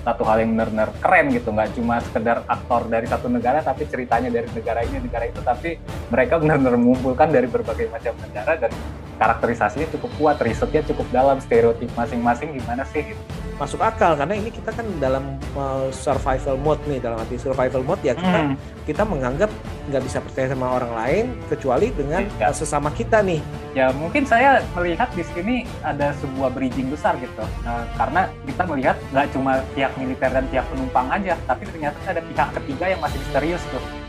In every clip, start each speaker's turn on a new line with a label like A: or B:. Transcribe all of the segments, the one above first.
A: satu hal yang benar-benar keren gitu. Nggak cuma sekedar aktor dari satu negara tapi ceritanya dari negara ini negara itu. Tapi mereka benar-benar mengumpulkan dari berbagai macam negara dan karakterisasinya cukup kuat risetnya cukup dalam stereotip masing-masing gimana sih gitu
B: masuk akal karena ini kita kan dalam uh, survival mode nih dalam arti survival mode ya kita hmm. kita menganggap nggak bisa percaya sama orang lain kecuali dengan ya. sesama kita nih
A: ya mungkin saya melihat di sini ada sebuah bridging besar gitu nah, karena kita melihat nggak cuma pihak militer dan pihak penumpang aja tapi ternyata ada pihak ketiga yang masih misterius tuh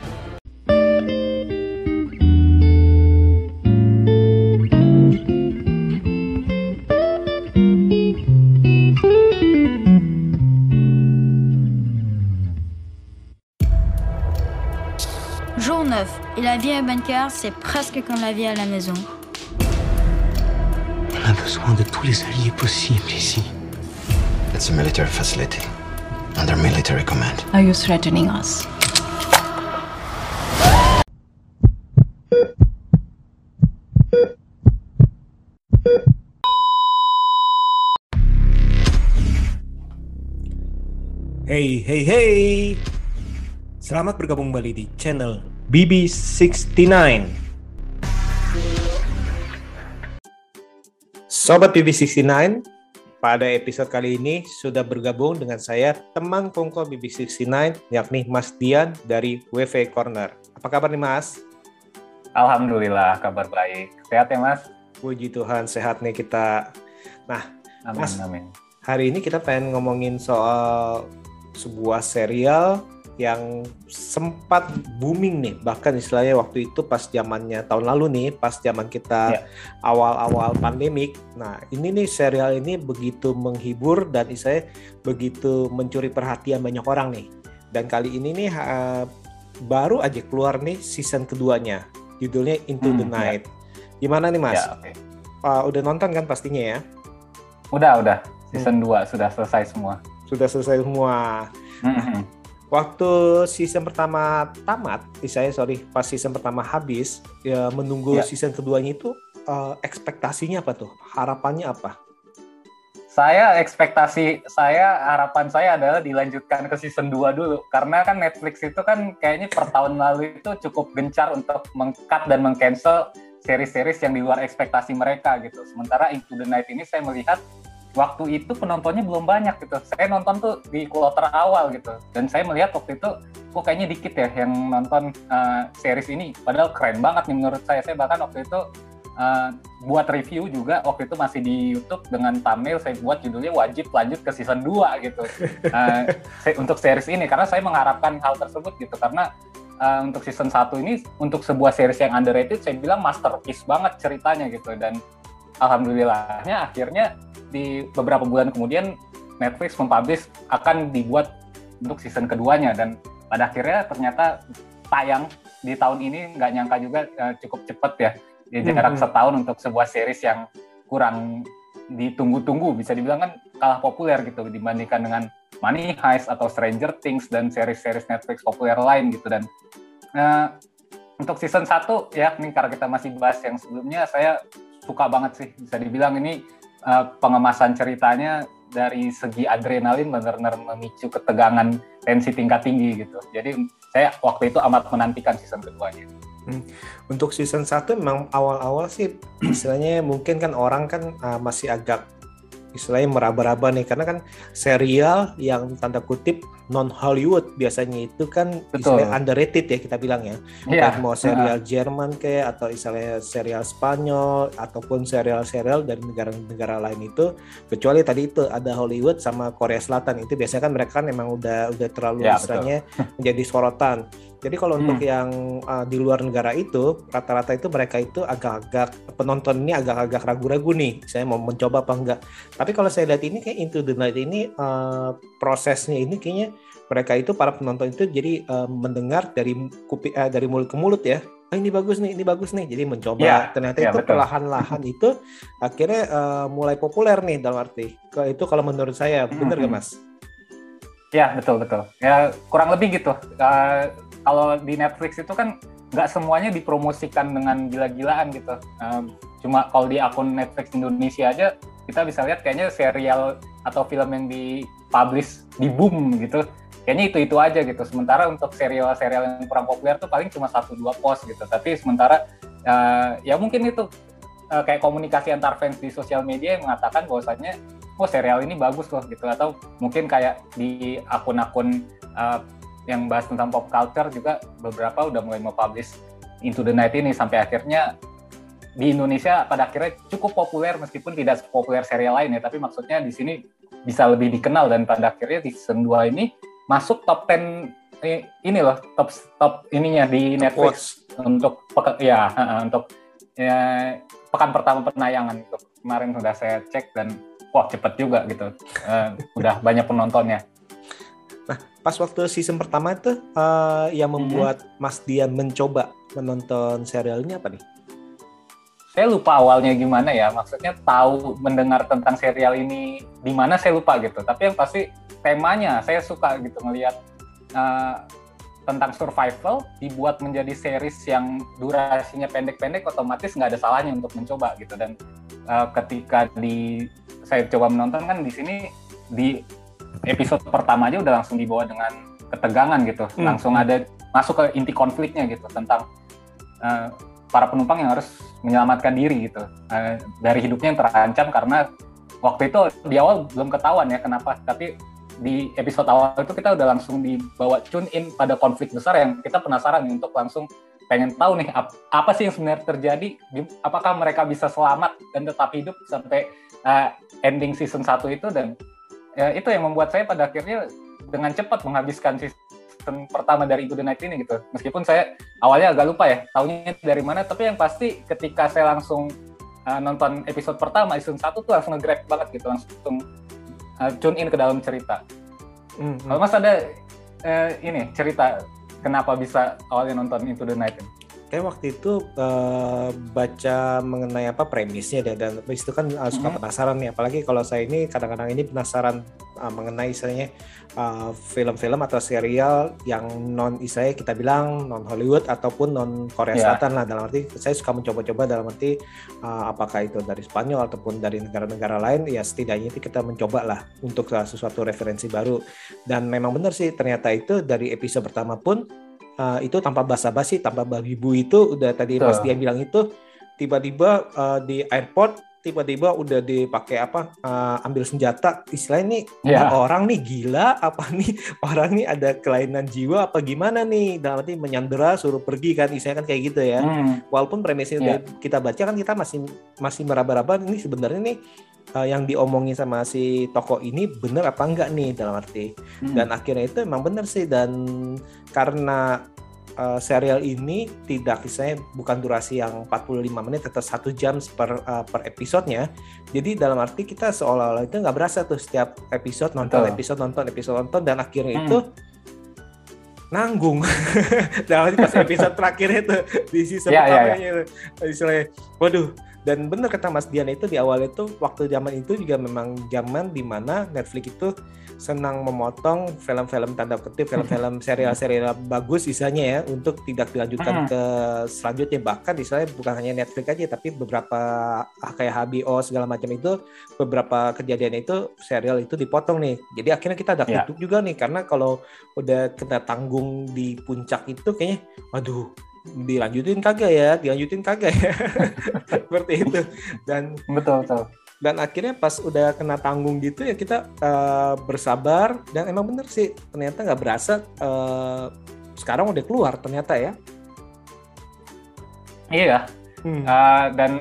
C: Et la vie à Bunker, c'est presque comme la vie à la maison.
D: On a besoin de tous les alliés possibles ici.
E: It's a military facility. Under military command.
C: Are you threatening us?
B: Hey, hey, hey! Selamat bergabung kembali di channel BB69. Sobat BB69, pada episode kali ini sudah bergabung dengan saya teman kongko BB69 yakni Mas Dian dari WV Corner. Apa kabar nih Mas?
A: Alhamdulillah kabar baik. Sehat ya Mas?
B: Puji Tuhan sehat nih kita. Nah,
A: amin,
B: Mas,
A: amin.
B: hari ini kita pengen ngomongin soal sebuah serial yang sempat booming nih bahkan istilahnya waktu itu pas zamannya tahun lalu nih pas zaman kita yeah. awal-awal pandemik nah ini nih serial ini begitu menghibur dan istilahnya begitu mencuri perhatian banyak orang nih dan kali ini nih uh, baru aja keluar nih season keduanya judulnya Into hmm, the ya. Night yeah. gimana nih mas yeah, okay. uh, udah nonton kan pastinya ya
A: udah udah season hmm. 2 sudah selesai semua
B: sudah selesai semua hmm. hmm waktu season pertama tamat, saya sorry pas season pertama habis, ya menunggu ya. season keduanya itu uh, ekspektasinya apa tuh? Harapannya apa?
A: Saya ekspektasi saya harapan saya adalah dilanjutkan ke season 2 dulu karena kan Netflix itu kan kayaknya per tahun lalu itu cukup gencar untuk mengkat dan mengcancel series-series yang di luar ekspektasi mereka gitu. Sementara Into the Night ini saya melihat waktu itu penontonnya belum banyak gitu. Saya nonton tuh di kuarter awal gitu. Dan saya melihat waktu itu kok kayaknya dikit ya yang nonton uh, series ini. Padahal keren banget nih menurut saya. Saya bahkan waktu itu uh, buat review juga waktu itu masih di YouTube dengan thumbnail saya buat judulnya wajib lanjut ke season 2 gitu. Uh, untuk series ini karena saya mengharapkan hal tersebut gitu karena uh, untuk season 1 ini untuk sebuah series yang underrated saya bilang masterpiece banget ceritanya gitu dan alhamdulillahnya akhirnya di beberapa bulan kemudian Netflix mempublish akan dibuat untuk season keduanya. Dan pada akhirnya ternyata tayang di tahun ini nggak nyangka juga uh, cukup cepat ya. Di jarak hmm. setahun untuk sebuah series yang kurang ditunggu-tunggu. Bisa dibilang kan kalah populer gitu dibandingkan dengan Money Heist atau Stranger Things dan series-series Netflix populer lain gitu. Dan uh, untuk season 1 ya ini karena kita masih bahas yang sebelumnya saya suka banget sih bisa dibilang ini uh, pengemasan ceritanya dari segi adrenalin benar-benar memicu ketegangan tensi tingkat tinggi gitu. Jadi saya waktu itu amat menantikan season keduanya.
B: Hmm. Untuk season 1 memang awal-awal sih istilahnya mungkin kan orang kan uh, masih agak istilahnya meraba-raba nih karena kan serial yang tanda kutip non Hollywood biasanya itu kan istilahnya underrated ya kita bilang ya. Yeah. mau serial uh. Jerman kayak atau istilahnya serial Spanyol ataupun serial-serial dari negara-negara lain itu kecuali tadi itu ada Hollywood sama Korea Selatan itu biasanya kan mereka kan emang udah udah terlalu yeah, istilahnya menjadi sorotan. Jadi kalau hmm. untuk yang uh, di luar negara itu rata-rata itu mereka itu agak-agak penonton ini agak-agak ragu-ragu nih, saya mau mencoba apa enggak. Tapi kalau saya lihat ini kayak Into the Night ini uh, prosesnya ini kayaknya mereka itu para penonton itu jadi uh, mendengar dari kupi uh, dari mulut ke mulut ya. Oh, ini bagus nih, ini bagus nih. Jadi mencoba. Yeah, Ternyata yeah, itu perlahan-lahan itu akhirnya uh, mulai populer nih dalam arti. Itu kalau menurut saya, benar mm -hmm. gak Mas?
A: Ya betul betul. Ya kurang lebih gitu. Uh, kalau di Netflix itu kan nggak semuanya dipromosikan dengan gila-gilaan gitu. Um, cuma kalau di akun Netflix Indonesia aja kita bisa lihat kayaknya serial atau film yang dipublish di boom gitu kayaknya itu itu aja gitu sementara untuk serial-serial yang kurang populer tuh paling cuma satu dua post gitu tapi sementara uh, ya mungkin itu uh, kayak komunikasi antar fans di sosial media yang mengatakan bahwasanya oh serial ini bagus loh gitu. Atau mungkin kayak di akun-akun uh, yang bahas tentang pop culture juga beberapa udah mulai mau publish Into the Night ini sampai akhirnya di Indonesia pada akhirnya cukup populer meskipun tidak populer serial lain ya. Tapi maksudnya di sini bisa lebih dikenal dan pada akhirnya di season 2 ini masuk top 10 ini loh top top ininya di Netflix untuk ya untuk ya pekan pertama penayangan itu. Kemarin sudah saya cek dan wah cepet juga gitu. Uh, udah banyak penontonnya.
B: Nah pas waktu season pertama itu uh, yang mm-hmm. membuat hmm. Mas Dian mencoba menonton serial ini apa nih?
A: Saya lupa awalnya gimana ya. Maksudnya tahu mendengar tentang serial ini di mana saya lupa gitu. Tapi yang pasti temanya saya suka gitu melihat uh, tentang survival dibuat menjadi series yang durasinya pendek-pendek otomatis nggak ada salahnya untuk mencoba gitu. Dan uh, ketika di saya coba menonton kan di sini di episode pertama aja udah langsung dibawa dengan ketegangan gitu hmm. langsung ada masuk ke inti konfliknya gitu tentang uh, para penumpang yang harus menyelamatkan diri gitu uh, dari hidupnya yang terancam karena waktu itu di awal belum ketahuan ya kenapa tapi di episode awal itu kita udah langsung dibawa tune in pada konflik besar yang kita penasaran untuk langsung pengen tahu nih apa sih yang sebenarnya terjadi apakah mereka bisa selamat dan tetap hidup sampai uh, ending season 1 itu dan ya, itu yang membuat saya pada akhirnya dengan cepat menghabiskan season pertama dari Into the Night ini gitu meskipun saya awalnya agak lupa ya tahunya dari mana tapi yang pasti ketika saya langsung uh, nonton episode pertama season 1 tuh langsung nge-grab banget gitu langsung uh, tune in ke dalam cerita. Mm -hmm. Kalau Mas ada uh, ini cerita kenapa bisa awalnya nonton Into the Night?
B: Kayak waktu itu uh, baca mengenai apa premisnya deh dan itu kan uh, suka mm -hmm. penasaran nih apalagi kalau saya ini kadang-kadang ini penasaran uh, mengenai istilahnya film film-film atau serial yang non istilahnya kita bilang non Hollywood ataupun non Korea yeah. Selatan lah dalam arti saya suka mencoba-coba dalam arti uh, apakah itu dari Spanyol ataupun dari negara-negara lain ya setidaknya itu kita mencoba lah untuk uh, sesuatu referensi baru dan memang benar sih ternyata itu dari episode pertama pun uh, itu tanpa basa-basi tanpa babi bu itu udah tadi Tuh. pas dia bilang itu tiba-tiba uh, di airport tiba-tiba udah dipakai apa uh, ambil senjata istilah ini yeah. orang nih gila apa nih orang nih ada kelainan jiwa apa gimana nih dalam arti menyandera suruh pergi kan istilahnya kan kayak gitu ya hmm. walaupun premisnya yeah. kita baca kan kita masih masih meraba-raba ini sebenarnya nih uh, yang diomongin sama si toko ini bener apa enggak nih dalam arti hmm. dan akhirnya itu emang bener sih dan karena uh, serial ini tidak misalnya bukan durasi yang 45 menit atau satu jam per uh, per episodenya jadi dalam arti kita seolah-olah itu nggak berasa tuh setiap episode nonton Betul. episode nonton episode nonton dan akhirnya hmm. itu nanggung dalam arti pas episode terakhirnya itu di season yeah, pertamanya yeah, yeah. istilahnya waduh dan benar kata Mas Dian itu di awal itu waktu zaman itu juga memang zaman di mana Netflix itu senang memotong film-film tanda kutip film-film serial-serial bagus misalnya ya untuk tidak dilanjutkan ke selanjutnya. Bahkan misalnya bukan hanya Netflix aja tapi beberapa ah, kayak HBO segala macam itu beberapa kejadian itu serial itu dipotong nih. Jadi akhirnya kita ada yeah. juga nih karena kalau udah kena tanggung di puncak itu kayaknya waduh dilanjutin kagak ya? Dilanjutin kagak ya? Seperti itu. Dan
A: betul betul.
B: dan akhirnya pas udah kena tanggung gitu ya kita uh, bersabar. Dan emang bener sih ternyata nggak berasa uh, sekarang udah keluar ternyata ya.
A: Iya hmm. uh, dan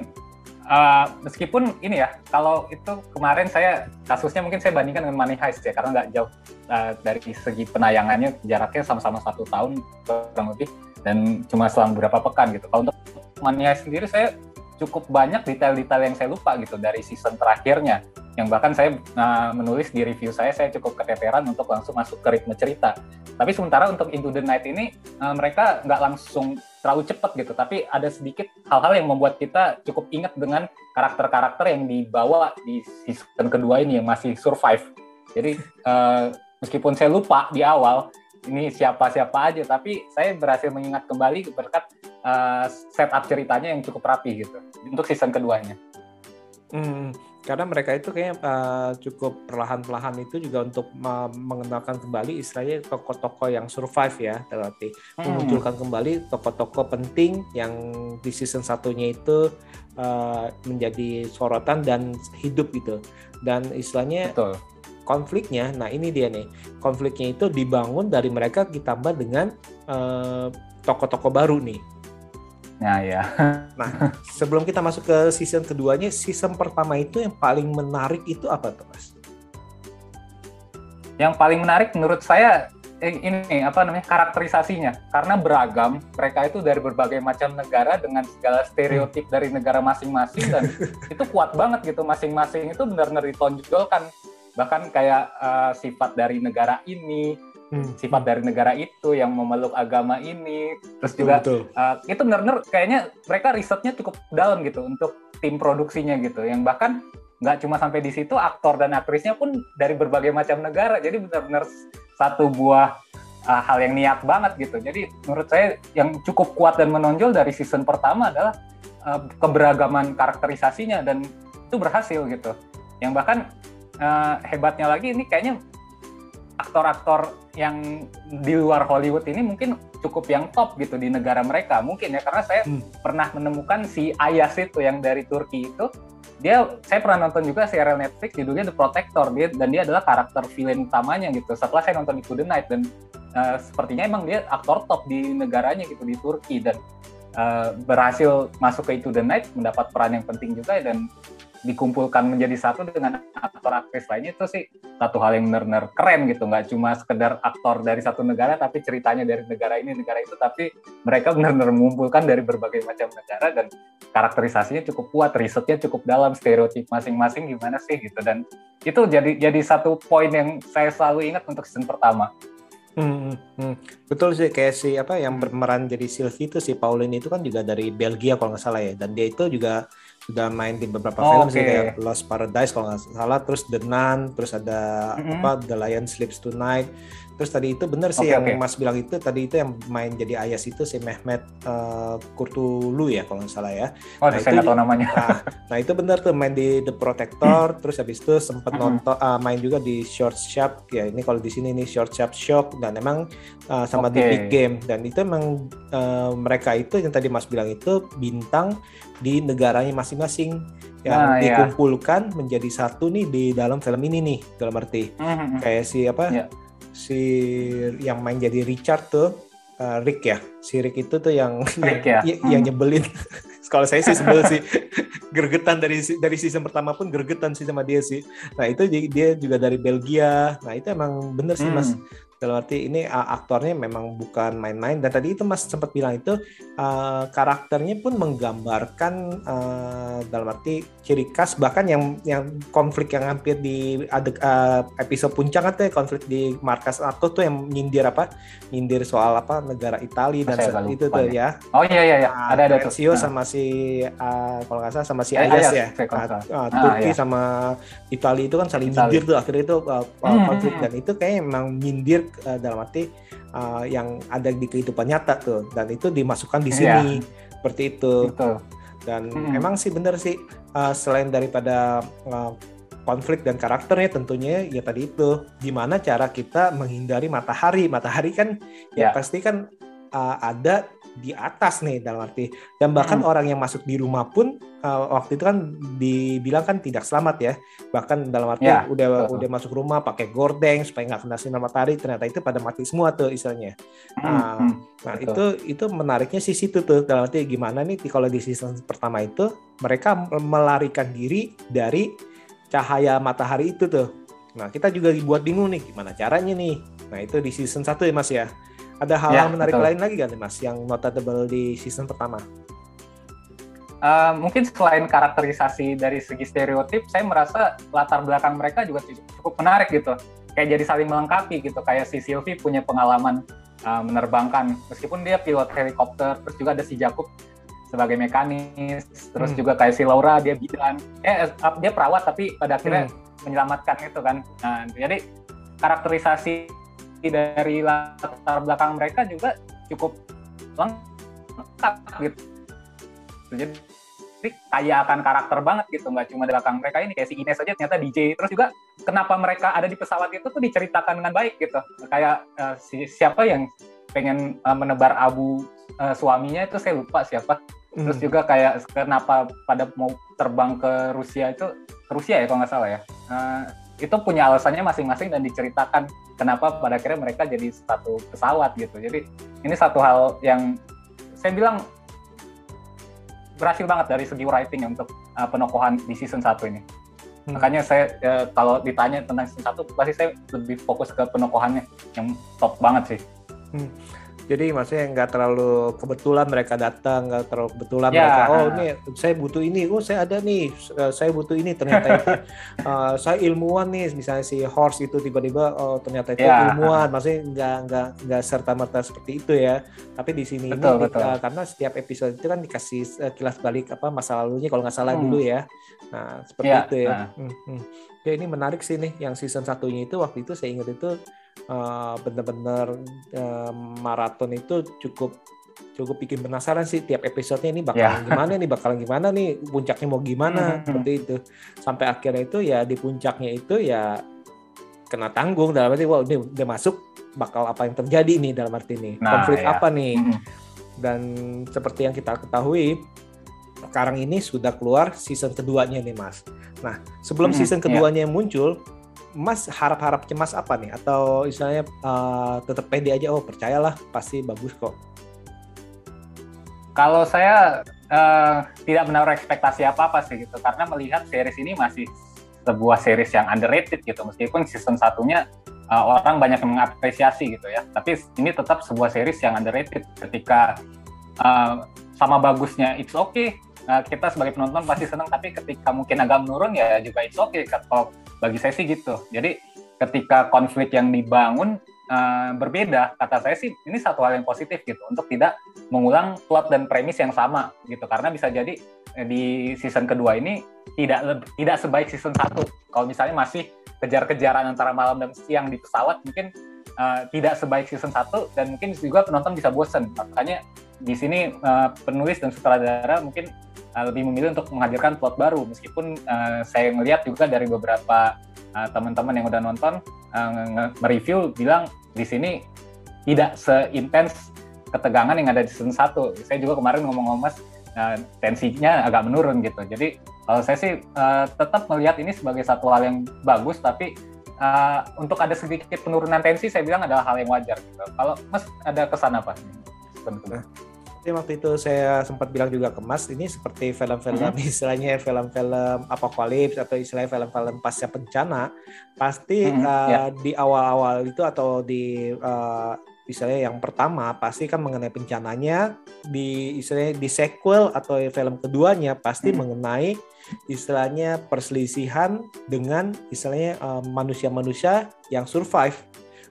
A: uh, meskipun ini ya kalau itu kemarin saya kasusnya mungkin saya bandingkan dengan Money Heist ya karena nggak jauh uh, dari segi penayangannya jaraknya sama-sama satu tahun kurang lebih dan cuma selang beberapa pekan gitu. Kalau untuk Mania sendiri saya cukup banyak detail-detail yang saya lupa gitu dari season terakhirnya. Yang bahkan saya uh, menulis di review saya saya cukup keteteran untuk langsung masuk ke ritme cerita. Tapi sementara untuk Into the Night ini uh, mereka nggak langsung terlalu cepat gitu tapi ada sedikit hal-hal yang membuat kita cukup ingat dengan karakter-karakter yang dibawa di season kedua ini yang masih survive. Jadi uh, meskipun saya lupa di awal ini siapa-siapa aja, tapi saya berhasil mengingat kembali berkat uh, setup ceritanya yang cukup rapi gitu untuk season keduanya.
B: Hmm, karena mereka itu kayaknya uh, cukup perlahan-lahan itu juga untuk uh, mengenalkan kembali istilahnya tokoh-tokoh yang survive ya berarti hmm. memunculkan kembali tokoh-tokoh penting yang di season satunya itu uh, menjadi sorotan dan hidup gitu dan istilahnya Betul. Konfliknya. Nah ini dia nih. Konfliknya itu dibangun dari mereka ditambah dengan uh, tokoh-tokoh baru nih.
A: Nah ya.
B: nah sebelum kita masuk ke season keduanya, season pertama itu yang paling menarik itu apa tuh mas?
A: Yang paling menarik menurut saya eh, ini apa namanya karakterisasinya. Karena beragam mereka itu dari berbagai macam negara dengan segala stereotip dari negara masing-masing dan itu kuat banget gitu. Masing-masing itu benar-benar ditonjolkan bahkan kayak uh, sifat dari negara ini hmm. sifat dari negara itu yang memeluk agama ini. Terus juga betul, Uh, itu benar-benar kayaknya mereka risetnya cukup dalam gitu untuk tim produksinya gitu. Yang bahkan nggak cuma sampai di situ aktor dan aktrisnya pun dari berbagai macam negara. Jadi benar-benar satu buah uh, hal yang niat banget gitu. Jadi menurut saya yang cukup kuat dan menonjol dari season pertama adalah uh, keberagaman karakterisasinya dan itu berhasil gitu. Yang bahkan uh, hebatnya lagi ini kayaknya aktor-aktor yang di luar Hollywood ini mungkin cukup yang top gitu di negara mereka. Mungkin ya karena saya hmm. pernah menemukan si Ayas itu yang dari Turki itu. Dia saya pernah nonton juga serial Netflix judulnya The Protector. Dia dan dia adalah karakter villain utamanya gitu. Setelah saya nonton Into the Night dan uh, sepertinya emang dia aktor top di negaranya gitu di Turki. Dan uh, berhasil masuk ke Into the Night mendapat peran yang penting juga dan dikumpulkan menjadi satu dengan aktor aktris lainnya itu sih satu hal yang benar-benar keren gitu. Nggak cuma sekedar aktor dari satu negara tapi ceritanya dari negara ini negara itu. Tapi mereka benar-benar mengumpulkan dari berbagai macam negara dan karakterisasinya cukup kuat risetnya cukup dalam stereotip masing-masing gimana sih gitu. Dan itu jadi jadi satu poin yang saya selalu ingat untuk season pertama.
B: Hmm, hmm, betul sih kayak si apa yang berperan jadi Sylvie itu si Pauline itu kan juga dari Belgia kalau nggak salah ya. Dan dia itu juga sudah main di beberapa oh, film okay. sih kayak Lost Paradise kalau nggak salah terus The Nun terus ada mm-hmm. apa The Lion Sleeps Tonight terus tadi itu benar sih okay, yang okay. Mas bilang itu tadi itu yang main jadi Ayas itu si Mehmet uh, Kurtulu ya kalau nggak salah ya
A: oh nah, saya nggak tahu namanya
B: nah, nah itu benar tuh main di The Protector terus habis itu sempat mm-hmm. nonton uh, main juga di Short Sharp ya ini kalau di sini nih Short Sharp Shock dan emang uh, sama okay. di Big Game dan itu emang uh, mereka itu yang tadi Mas bilang itu bintang di negaranya masing-masing yang nah, dikumpulkan ya. menjadi satu nih di dalam film ini nih dalam arti mm-hmm. kayak si apa ya. Si yang main jadi Richard tuh uh, Rick ya si Rick itu tuh yang Rick, ya? yang, mm. nyebelin kalau saya sih sebel sih gergetan dari dari season pertama pun gergetan sih sama dia sih nah itu dia juga dari Belgia nah itu emang bener sih mm. mas dalam arti ini uh, aktornya memang bukan main-main. Dan tadi itu Mas sempat bilang itu uh, karakternya pun menggambarkan uh, dalam arti ciri khas bahkan yang yang konflik yang hampir di adek, uh, episode puncak itu ya konflik di markas atau tuh yang nyindir apa? Nyindir soal apa? Negara Italia dan Saya itu tuh ya.
A: Oh iya iya, iya. Uh, ada ada tuh.
B: Nah. sama si uh, kalau nggak salah sama si Ayas, Ayas ya. uh, uh, Turki ah, iya. sama Italia itu kan saling nyindir tuh akhirnya itu uh, hmm, konflik. hmm, dan itu kayaknya memang nyindir uh, dalam arti uh, yang ada di kehidupan nyata tuh dan itu dimasukkan di iya. sini yeah. seperti itu Betul. dan hmm. emang sih bener sih uh, selain daripada uh, konflik dan karakternya tentunya ya tadi itu gimana cara kita menghindari matahari matahari kan yeah. ya pasti kan uh, ada di atas nih dalam arti dan bahkan hmm. orang yang masuk di rumah pun uh, waktu itu kan dibilang kan tidak selamat ya bahkan dalam arti ya, udah betul. udah masuk rumah pakai gordeng supaya nggak kena sinar matahari ternyata itu pada mati semua tuh istilahnya hmm. nah, hmm. nah itu itu menariknya sih situ tuh dalam arti gimana nih kalau di season pertama itu mereka melarikan diri dari cahaya matahari itu tuh nah kita juga dibuat bingung nih gimana caranya nih nah itu di season satu ya mas ya ada hal ya, menarik betul. lain lagi kan mas yang notable di season pertama?
A: Uh, mungkin selain karakterisasi dari segi stereotip, saya merasa latar belakang mereka juga cukup menarik gitu. Kayak jadi saling melengkapi gitu. Kayak si Sylvie punya pengalaman uh, menerbangkan, meskipun dia pilot helikopter, terus juga ada si Jakub sebagai mekanis, terus hmm. juga kayak si Laura dia bidan, eh dia perawat tapi pada akhirnya hmm. menyelamatkan itu kan. Nah, jadi karakterisasi dari latar belakang mereka juga cukup lengkap gitu. Jadi kaya akan karakter banget gitu nggak cuma di belakang mereka ini kayak si Ines aja ternyata DJ terus juga kenapa mereka ada di pesawat itu tuh diceritakan dengan baik gitu kayak uh, si, siapa yang pengen uh, menebar abu uh, suaminya itu saya lupa siapa terus
B: Hmm.
A: juga kayak kenapa pada mau terbang ke Rusia itu ke Rusia ya kalau nggak salah ya Uh, itu punya alasannya masing-masing dan diceritakan kenapa pada akhirnya mereka jadi satu pesawat gitu jadi ini satu hal yang saya bilang berhasil banget dari segi writing untuk uh, penokohan di season 1 ini.
B: Hmm.
A: Makanya saya uh, kalau ditanya tentang season 1 pasti saya lebih fokus ke penokohannya yang top banget sih.
B: Jadi maksudnya nggak terlalu kebetulan mereka datang, nggak terlalu kebetulan
A: Ya.
B: mereka, oh ini saya butuh ini, oh saya ada nih, eh, saya butuh ini, ternyata itu eh, saya ilmuwan nih, misalnya si Horse itu tiba-tiba, oh ternyata itu
A: Ya.
B: ilmuwan, maksudnya nggak nggak nggak serta merta seperti itu ya. Tapi di sini
A: Betul,
B: ini
A: betul.
B: eh, karena setiap episode itu kan dikasih eh, kilas balik apa masa lalunya kalau nggak salah
A: Hmm.
B: dulu ya. Nah seperti
A: Ya,
B: itu ya.
A: nah.
B: Hmm, hmm. Ya ini menarik sih nih, yang season satunya itu waktu itu saya ingat itu eh, bener-bener eh, maraton itu cukup cukup bikin penasaran sih tiap episodenya ini bakalan
A: Ya.
B: gimana nih bakalan gimana nih puncaknya mau gimana
A: Mhm.
B: seperti itu sampai akhirnya itu ya di puncaknya itu ya kena tanggung dalam arti wah ini udah masuk bakal apa yang terjadi nih dalam arti ini
A: Nah,
B: konflik
A: ya.
B: apa nih
A: Mm-mm.
B: dan seperti yang kita ketahui sekarang ini sudah keluar season keduanya nih mas. Nah sebelum
A: Mm-mm,
B: season
A: iya.
B: keduanya muncul, mas harap-harap cemas apa nih? Atau istilahnya eh, tetap pede aja, oh percayalah pasti bagus kok.
A: Kalau saya eh, tidak menaruh ekspektasi apa-apa sih gitu. Karena melihat series ini masih sebuah series yang underrated gitu. Meskipun season satunya eh, orang banyak mengapresiasi gitu ya. Tapi ini tetap sebuah series yang underrated. Ketika eh, sama bagusnya it's okay eh, kita sebagai penonton pasti senang tapi ketika mungkin agak menurun ya juga it's okay kalau bagi saya sih gitu. Jadi ketika konflik yang dibangun eh, berbeda kata saya sih ini satu hal yang positif gitu untuk tidak mengulang plot dan premis yang sama gitu. Karena bisa jadi eh, di season kedua ini tidak tidak sebaik season 1 kalau misalnya masih kejar-kejaran antara malam dan siang di pesawat mungkin eh, tidak sebaik season 1 dan mungkin juga penonton bisa bosen. Makanya di sini eh, penulis dan sutradara mungkin eh, lebih memilih untuk menghadirkan plot baru meskipun eh, saya melihat juga dari beberapa eh, teman-teman yang udah nonton nge- mereview bilang di sini tidak seintens ketegangan yang ada di season 1. Saya juga kemarin ngomong sama Mas, eh, tensinya agak menurun gitu. Jadi kalau saya sih eh, tetap melihat ini sebagai satu hal yang bagus, tapi eh, untuk ada sedikit penurunan tensi saya bilang adalah hal yang wajar gitu. Kalau Mas ada kesan apa? Tentu.
B: Jadi waktu itu saya sempat bilang juga ke Mas, ini seperti film-film istilahnya film-film apokalips atau istilahnya film-film pasca bencana, pasti
A: Mhm,
B: uh,
A: ya.
B: di awal-awal itu atau di uh, istilahnya yang pertama pasti kan mengenai bencananya, di istilahnya di sequel atau film keduanya pasti
A: Mhm.
B: mengenai istilahnya perselisihan dengan istilahnya uh, manusia-manusia yang survive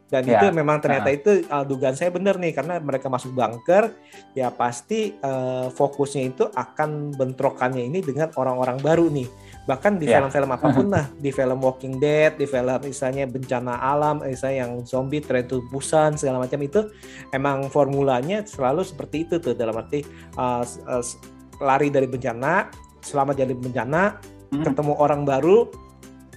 B: dan
A: Ya,
B: itu memang ternyata itu uh, dugaan saya benar nih karena mereka masuk bunker ya pasti uh, fokusnya itu akan bentrokannya ini dengan orang-orang baru nih bahkan di
A: Ya.
B: film-film apa pun lah di film Walking Dead di film misalnya bencana alam misalnya yang zombie Train to Busan segala macam itu emang formulanya selalu seperti itu tuh dalam arti uh, uh, lari dari bencana selamat dari bencana
A: Hmm.
B: ketemu orang baru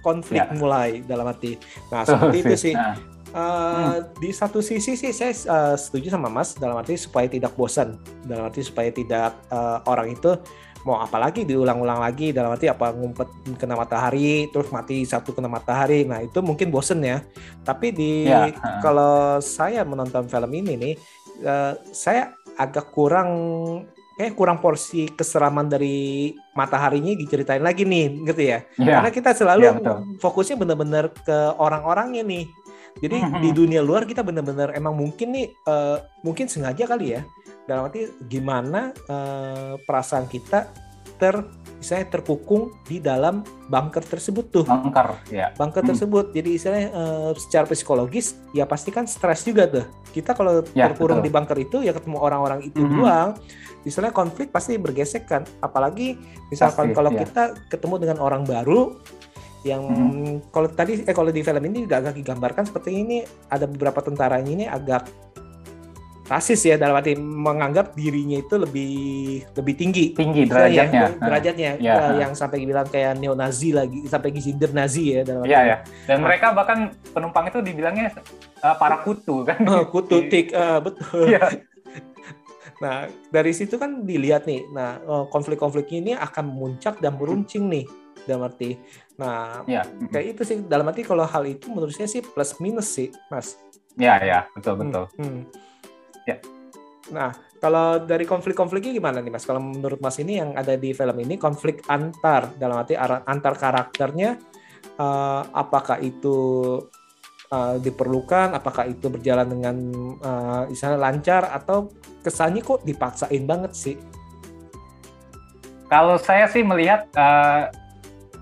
B: konflik
A: Ya.
B: mulai dalam arti nah seperti itu sih
A: Nah,
B: Uh, Di satu sisi sih saya uh, setuju sama Mas dalam arti supaya tidak bosan, dalam arti supaya tidak uh, orang itu mau apa lagi diulang-ulang lagi dalam arti apa ngumpet kena matahari terus mati satu kena matahari. Nah, itu mungkin bosen ya. Tapi di
A: Ya,
B: kalau saya menonton film ini nih uh, saya agak kurang kayak kurang porsi keseraman dari mataharinya diceritain lagi nih gitu ya.
A: ya.
B: Karena kita selalu
A: betul.
B: fokusnya benar-benar ke orang-orangnya nih. Jadi di dunia luar kita benar-benar emang mungkin nih eh, mungkin sengaja kali ya. Dalam arti gimana eh, perasaan kita ter misalnya terkukung di dalam bunker tersebut tuh.
A: Angker, ya.
B: Bunker
A: Hmm.
B: tersebut. Jadi istilahnya eh, secara psikologis ya pasti kan stres juga tuh. Kita kalau
A: Ya,
B: terkurung
A: betul.
B: di bunker itu ya ketemu orang-orang itu
A: Mhm.
B: doang. Istilahnya konflik pasti bergesek kan. Apalagi misalkan
A: Pasti,
B: kalau
A: ya.
B: kita ketemu dengan orang baru yang
A: Mhm.
B: kalau tadi eh kalau di film ini juga agak digambarkan seperti ini ada beberapa tentaranya ini agak rasis ya dalam arti menganggap dirinya itu lebih lebih tinggi
A: tinggi
B: Misalnya
A: derajatnya
B: yang, derajatnya
A: Ya.
B: ya, yang sampai bilang kayak neo Nazi lagi sampai gizinder Nazi ya dalam
A: Iya ya. Dan mereka bahkan penumpang itu dibilangnya uh, para kutu kan.
B: Oh, kutu tik eh, betul.
A: Iya.
B: Nah, dari situ kan dilihat nih. Nah, eh, konflik-konflik ini akan memuncak dan meruncing nih dalam arti. Nah,
A: Iya.
B: kayak itu sih dalam arti kalau hal itu menurut saya sih plus minus sih, Mas.
A: Iya ya, betul betul.
B: Hmm, hmm.
A: Ya.
B: Nah, kalau dari konflik-konfliknya gimana nih, Mas? Kalau menurut Mas ini yang ada di film ini konflik antar dalam arti antar karakternya eh, apakah itu eh, diperlukan, apakah itu berjalan dengan misalnya lancar atau kesannya kok dipaksain banget sih?
A: Kalau saya sih melihat uh,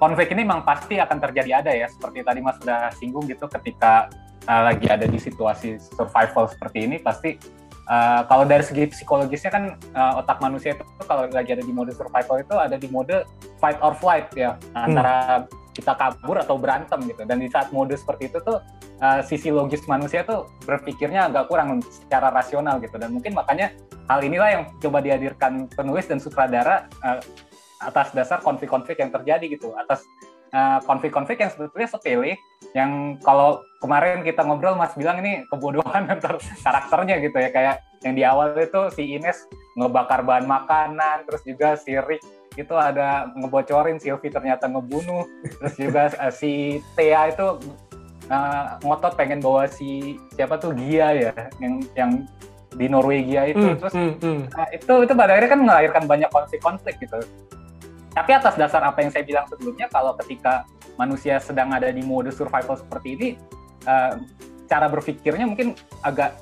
A: konflik ini memang pasti akan terjadi ada ya, seperti tadi Mas sudah singgung gitu, ketika uh, lagi ada di situasi survival seperti ini, pasti uh, kalau dari segi psikologisnya kan uh, otak manusia itu kalau lagi ada di mode survival itu ada di mode fight or flight ya, antara kita kabur atau berantem gitu. Dan di saat mode seperti itu tuh uh, sisi logis manusia tuh berpikirnya agak kurang secara rasional gitu. Dan mungkin makanya hal inilah yang coba dihadirkan penulis dan sutradara uh, atas dasar konflik-konflik yang terjadi gitu atas uh, konflik-konflik yang sebetulnya sepele yang kalau kemarin kita ngobrol Mas bilang ini kebodohan antar karakternya gitu ya kayak yang di awal itu si Ines ngebakar bahan makanan terus juga si Rick itu ada ngebocorin Sylvie ternyata ngebunuh terus juga uh, si Thea itu uh, ngotot pengen bawa si siapa tuh Gia ya yang yang di Norwegia itu
B: Hmm,
A: terus
B: hmm, hmm.
A: Nah, itu itu pada akhirnya kan melahirkan banyak konflik-konflik gitu. Tapi atas dasar apa yang saya bilang sebelumnya, kalau ketika manusia sedang ada di mode survival seperti ini, eh, cara berpikirnya mungkin agak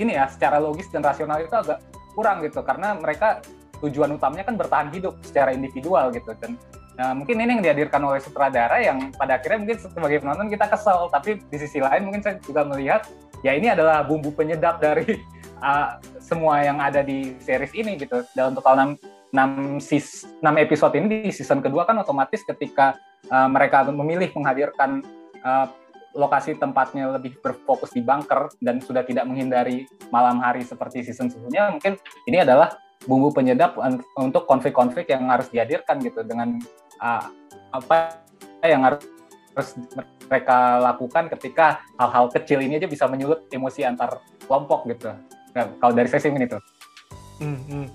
A: ini ya, secara logis dan rasional itu agak kurang gitu, karena mereka tujuan utamanya kan bertahan hidup secara individual gitu. Dan Nah, mungkin ini yang dihadirkan oleh sutradara yang pada akhirnya mungkin sebagai penonton kita kesel, tapi di sisi lain mungkin saya juga melihat ya ini adalah bumbu penyedap dari uh, semua yang ada di series ini gitu. Untuk kalau 6, 6, sis, 6 episode ini di season kedua kan otomatis ketika uh, mereka memilih menghadirkan uh, lokasi tempatnya lebih berfokus di bunker dan sudah tidak menghindari malam hari seperti season sebelumnya, mungkin ini adalah bumbu penyedap un- untuk konflik-konflik yang harus dihadirkan gitu dengan uh, apa yang harus mereka lakukan ketika hal-hal kecil ini aja bisa menyulut emosi antar kelompok gitu. Nah, kalau dari saya ini tuh.
B: Hmm, hmm.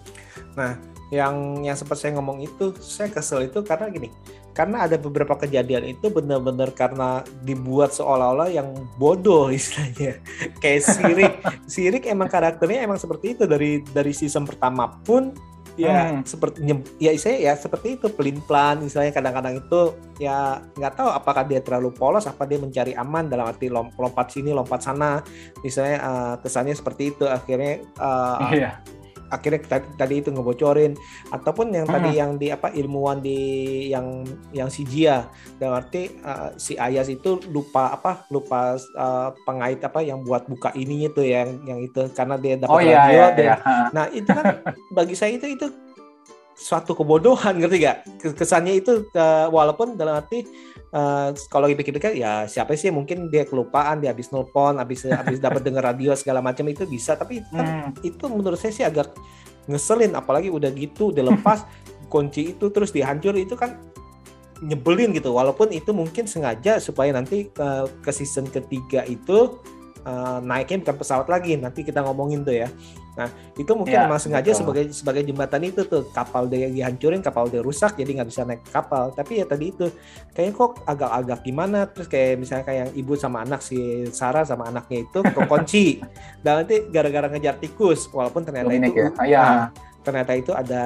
B: Nah, yang yang sempat saya ngomong itu, saya kesel itu karena gini, karena ada beberapa kejadian itu benar-benar karena dibuat seolah-olah yang bodoh istilahnya. Kayak Sirik, Sirik emang karakternya emang seperti itu dari dari season pertama pun ya
A: Hmm.
B: seperti ya saya ya seperti itu pelin-pelan misalnya kadang-kadang itu ya nggak tahu apakah dia terlalu polos apa dia mencari aman dalam arti lom- lompat sini lompat sana misalnya eh, kesannya seperti itu akhirnya eh,
A: Iya.
B: Akhirnya tadi, tadi itu ngebocorin ataupun yang tadi
A: Hmm.
B: yang di apa ilmuwan di yang yang si Jia dalam arti uh, si Ayas itu lupa apa lupa uh, pengait apa yang buat buka ininya tuh yang yang itu karena dia dapat
A: Oh iya
B: radio
A: iya.
B: dan
A: iya.
B: nah itu kan bagi saya itu itu suatu kebodohan ngerti gak kesannya itu uh, walaupun dalam arti uh, kalau dipikir-pikir ya siapa sih mungkin dia kelupaan dia habis nelpon habis habis dapat dengar radio segala macam itu bisa. Tapi kan
A: Hmm.
B: itu menurut saya sih agak ngeselin apalagi udah gitu udah lepas kunci itu terus dihancur itu kan nyebelin gitu. Walaupun itu mungkin sengaja supaya nanti ke, ke season ketiga itu eh, naiknya bukan pesawat lagi. Nanti kita ngomongin tuh ya nah itu mungkin
A: Ya,
B: memang sengaja
A: betul.
B: sebagai sebagai jembatan itu tuh kapal dia dihancurin kapal dia rusak jadi nggak bisa naik kapal tapi ya tadi itu kayaknya kok agak-agak gimana terus kayak misalnya kayak yang ibu sama anak si Sarah sama anaknya itu kekunci dan nanti gara-gara ngejar tikus walaupun ternyata
A: Dominic
B: itu
A: ya. Ah,
B: ternyata itu ada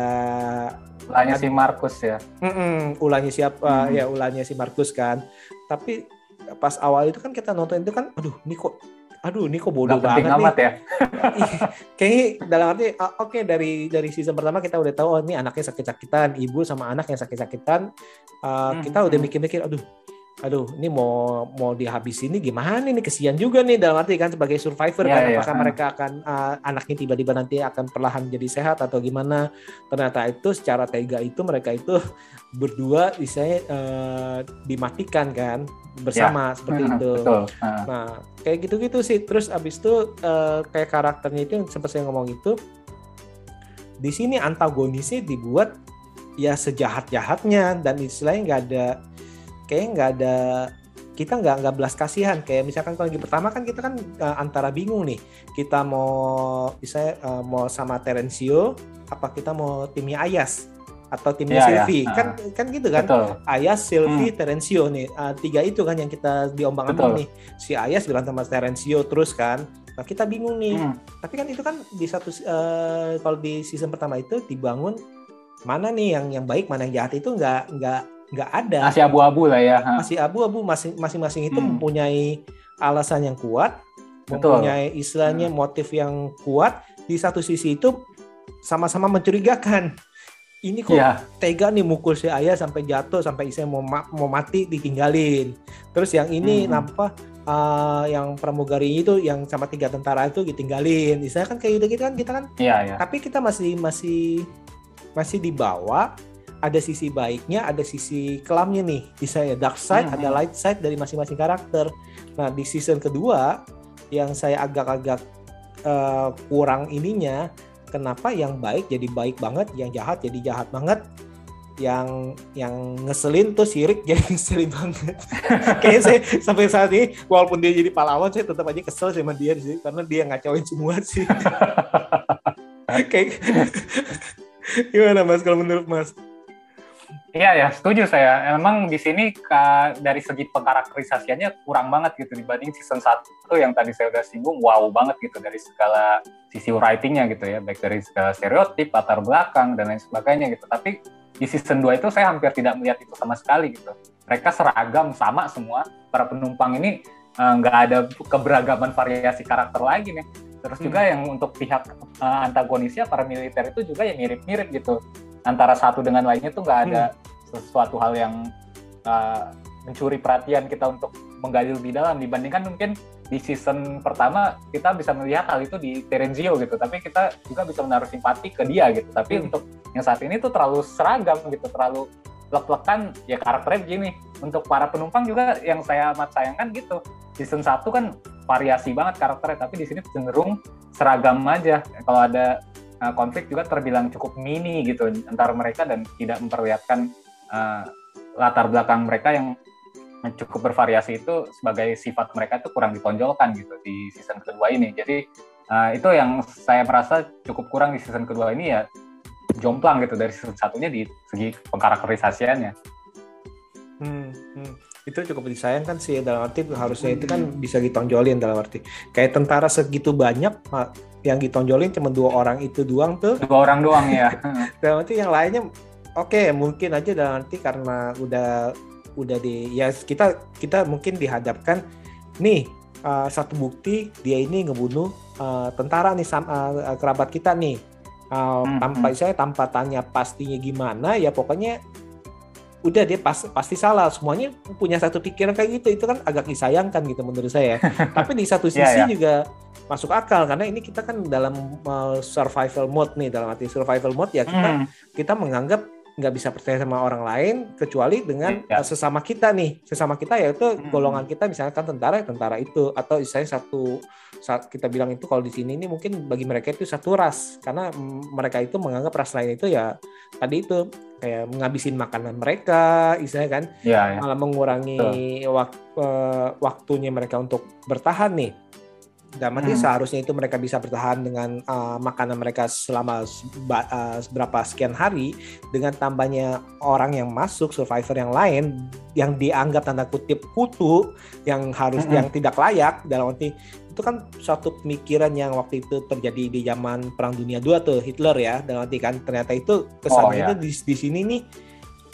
A: Ulahnya si Markus ya.
B: Mm-mm, ulahnya siapa
A: Hmm.
B: ya ulahnya si Markus kan tapi pas awal itu kan kita nonton itu kan aduh ini kok aduh ini kok bodoh banget
A: amat
B: nih
A: ya.
B: Ih, kayaknya dalam arti ah, oke dari dari season pertama kita udah tahu oh, ini anaknya sakit-sakitan ibu sama anak yang sakit-sakitan Uh,
A: Hmm,
B: kita udah
A: hmm.
B: mikir-mikir aduh aduh ini mau mau dihabis ini gimana ini kesian juga nih dalam arti kan sebagai survivor
A: Iya,
B: kan
A: iya.
B: apakah mereka akan uh, anaknya tiba-tiba nanti akan perlahan jadi sehat atau gimana ternyata itu secara tega itu mereka itu berdua istilahnya uh, dimatikan kan bersama seperti itu.
A: Betul. Nah,
B: Nah, kayak gitu-gitu sih. Terus abis itu eh, kayak karakternya itu yang sempat saya ngomong itu, di sini antagonisnya dibuat ya sejahat-jahatnya dan istilahnya nggak ada, kayak nggak ada kita nggak nggak belas kasihan. Kayak misalkan kalau lagi pertama kan kita kan eh, antara bingung nih. Kita mau misalnya eh, mau sama Terencio apa kita mau timnya Ayas atau timnya
A: Iya, iya.
B: Sylvie kan kan gitu kan
A: betul.
B: Ayas, Sylvie, Terencio nih. Ah, tiga itu kan yang kita diombang-ambing nih. Si Ayas berantem sama Terencio terus kan. Nah, kita bingung nih.
A: Hmm.
B: Tapi kan itu kan di satu eh, kalau di season pertama itu dibangun mana nih yang yang baik, mana yang jahat itu nggak nggak nggak ada.
A: Masih abu-abu lah ya. Ha.
B: Masih abu-abu masing- masing-masing itu
A: Hmm.
B: mempunyai alasan yang kuat,
A: Betul.
B: mempunyai istilahnya motif yang kuat. Di satu sisi itu sama-sama mencurigakan. Ini kok
A: Iya,
B: tega nih mukul si ayah sampai jatuh sampai istilahnya mau ma- mau mati ditinggalin. Terus yang ini
A: Hmm.
B: nampak uh, yang pramugari itu yang sama tiga tentara itu ditinggalin. Istilahnya kan kayak gitu-gitu kan kita kan
A: iya, iya.
B: tapi kita masih masih masih dibawa ada sisi baiknya, ada sisi kelamnya nih. Misalnya dark side,
A: Hmm.
B: ada light side dari masing-masing karakter. Nah, di season kedua yang saya agak-agak uh, kurang ininya, kenapa yang baik jadi baik banget, yang jahat jadi jahat banget, yang yang ngeselin tuh sirik jadi ngeselin banget. Kayaknya saya sampai saat ini walaupun dia jadi pahlawan saya tetap aja kesel sama dia sih karena dia ngacauin semua sih. Kayak gimana Mas kalau menurut Mas?
A: Iya ya, setuju saya. Emang di sini ka- dari segi pengkarakterisasiannya kurang banget gitu dibanding season 1 yang tadi saya udah singgung, wow banget gitu dari segala sisi writingnya gitu ya, baik dari segala stereotip, latar belakang dan lain sebagainya gitu. Tapi di season 2 itu saya hampir tidak melihat itu sama sekali gitu. Mereka seragam sama semua. Para penumpang ini eh, nggak ada keberagaman variasi karakter lagi nih. Terus juga yang untuk pihak eh, antagonisnya para militer itu juga yang mirip-mirip gitu antara satu dengan lainnya tuh nggak ada sesuatu hal yang uh, mencuri perhatian kita untuk menggali lebih dalam. Dibandingkan mungkin di season pertama kita bisa melihat hal itu di Terenzio gitu. Tapi kita juga bisa menaruh simpati ke dia gitu. Tapi
B: Hmm.
A: untuk yang saat ini tuh terlalu seragam gitu. Terlalu lek-lekan. Ya karakternya begini. Untuk para penumpang juga yang saya amat sayangkan gitu. Season 1 kan variasi banget karakternya. Tapi di sini cenderung seragam aja. Kalau ada uh, konflik juga terbilang cukup mini gitu antara mereka dan tidak memperlihatkan uh, latar belakang mereka yang cukup bervariasi itu sebagai sifat mereka itu kurang ditonjolkan gitu di season kedua ini. Jadi uh, itu yang saya merasa cukup kurang di season kedua ini ya jomplang gitu dari season satunya di segi pengkarakterisasiannya.
B: Hmm, hmm. Itu cukup disayangkan sih dalam arti harusnya itu kan bisa ditonjolin dalam arti kayak tentara segitu banyak yang ditonjolin cuma dua orang itu doang tuh
A: Dua orang doang ya.
B: dalam arti yang lainnya oke mungkin aja dalam arti karena udah udah di ya kita kita mungkin dihadapkan nih uh, satu bukti dia ini ngebunuh uh, tentara nih sam- uh, kerabat kita nih Uh,
A: Hmm,
B: tanpa
A: hmm.
B: saya tanpa tanya pastinya gimana ya pokoknya udah dia pas, pasti salah. Semuanya punya satu pikiran kayak gitu. Itu kan agak disayangkan gitu menurut saya. Tapi di satu sisi
A: Iya, iya.
B: juga masuk akal. Karena ini kita kan dalam uh, survival mode nih. Dalam arti survival mode ya kita
A: Hmm,
B: kita menganggap nggak bisa percaya sama orang lain kecuali dengan uh, sesama kita nih sesama kita yaitu
A: Hmm.
B: golongan kita misalkan tentara ya tentara itu atau misalnya satu saat kita bilang itu kalau di sini ini mungkin bagi mereka itu satu ras karena mereka itu menganggap ras lain itu ya tadi itu kayak menghabisin makanan mereka istilahnya kan
A: ya, ya.
B: malah mengurangi wak- eh, waktunya mereka untuk bertahan nih. Dan berarti
A: Hmm.
B: seharusnya itu mereka bisa bertahan dengan eh, makanan mereka selama seba- eh, berapa sekian hari dengan tambahnya orang yang masuk survivor yang lain yang dianggap tanda kutip kutu yang harus
A: Mm-mm.
B: yang tidak layak dalam arti itu kan suatu pemikiran yang waktu itu terjadi di zaman Perang Dunia II tuh Hitler ya dalam arti kan ternyata itu kesannya
A: Oh, ya.
B: itu di, di sini nih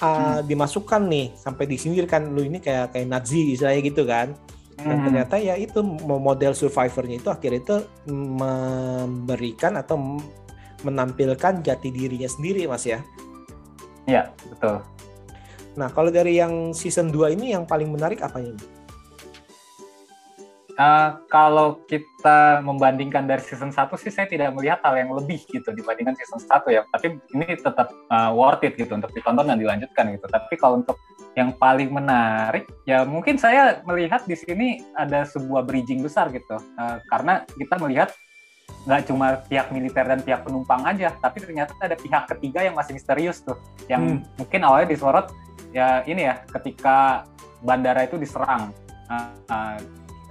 B: uh, dimasukkan nih sampai di sini kan lu ini kayak kayak Nazi istilahnya gitu kan dan
A: Hmm,
B: ternyata ya itu mo- model survivornya itu akhirnya itu memberikan atau menampilkan jati dirinya sendiri mas ya
A: Iya, betul.
B: Nah, kalau dari yang season 2 ini yang paling menarik apa ini?
A: Uh, kalau kita membandingkan dari season 1 sih saya tidak melihat hal yang lebih gitu dibandingkan season 1 ya. Tapi ini tetap uh, worth it gitu untuk ditonton dan dilanjutkan gitu. Tapi kalau untuk yang paling menarik ya mungkin saya melihat di sini ada sebuah bridging besar gitu. Uh, karena kita melihat nggak cuma pihak militer dan pihak penumpang aja, tapi ternyata ada pihak ketiga yang masih misterius tuh, yang hmm. mungkin awalnya disorot ya ini ya ketika bandara itu diserang. Uh, uh,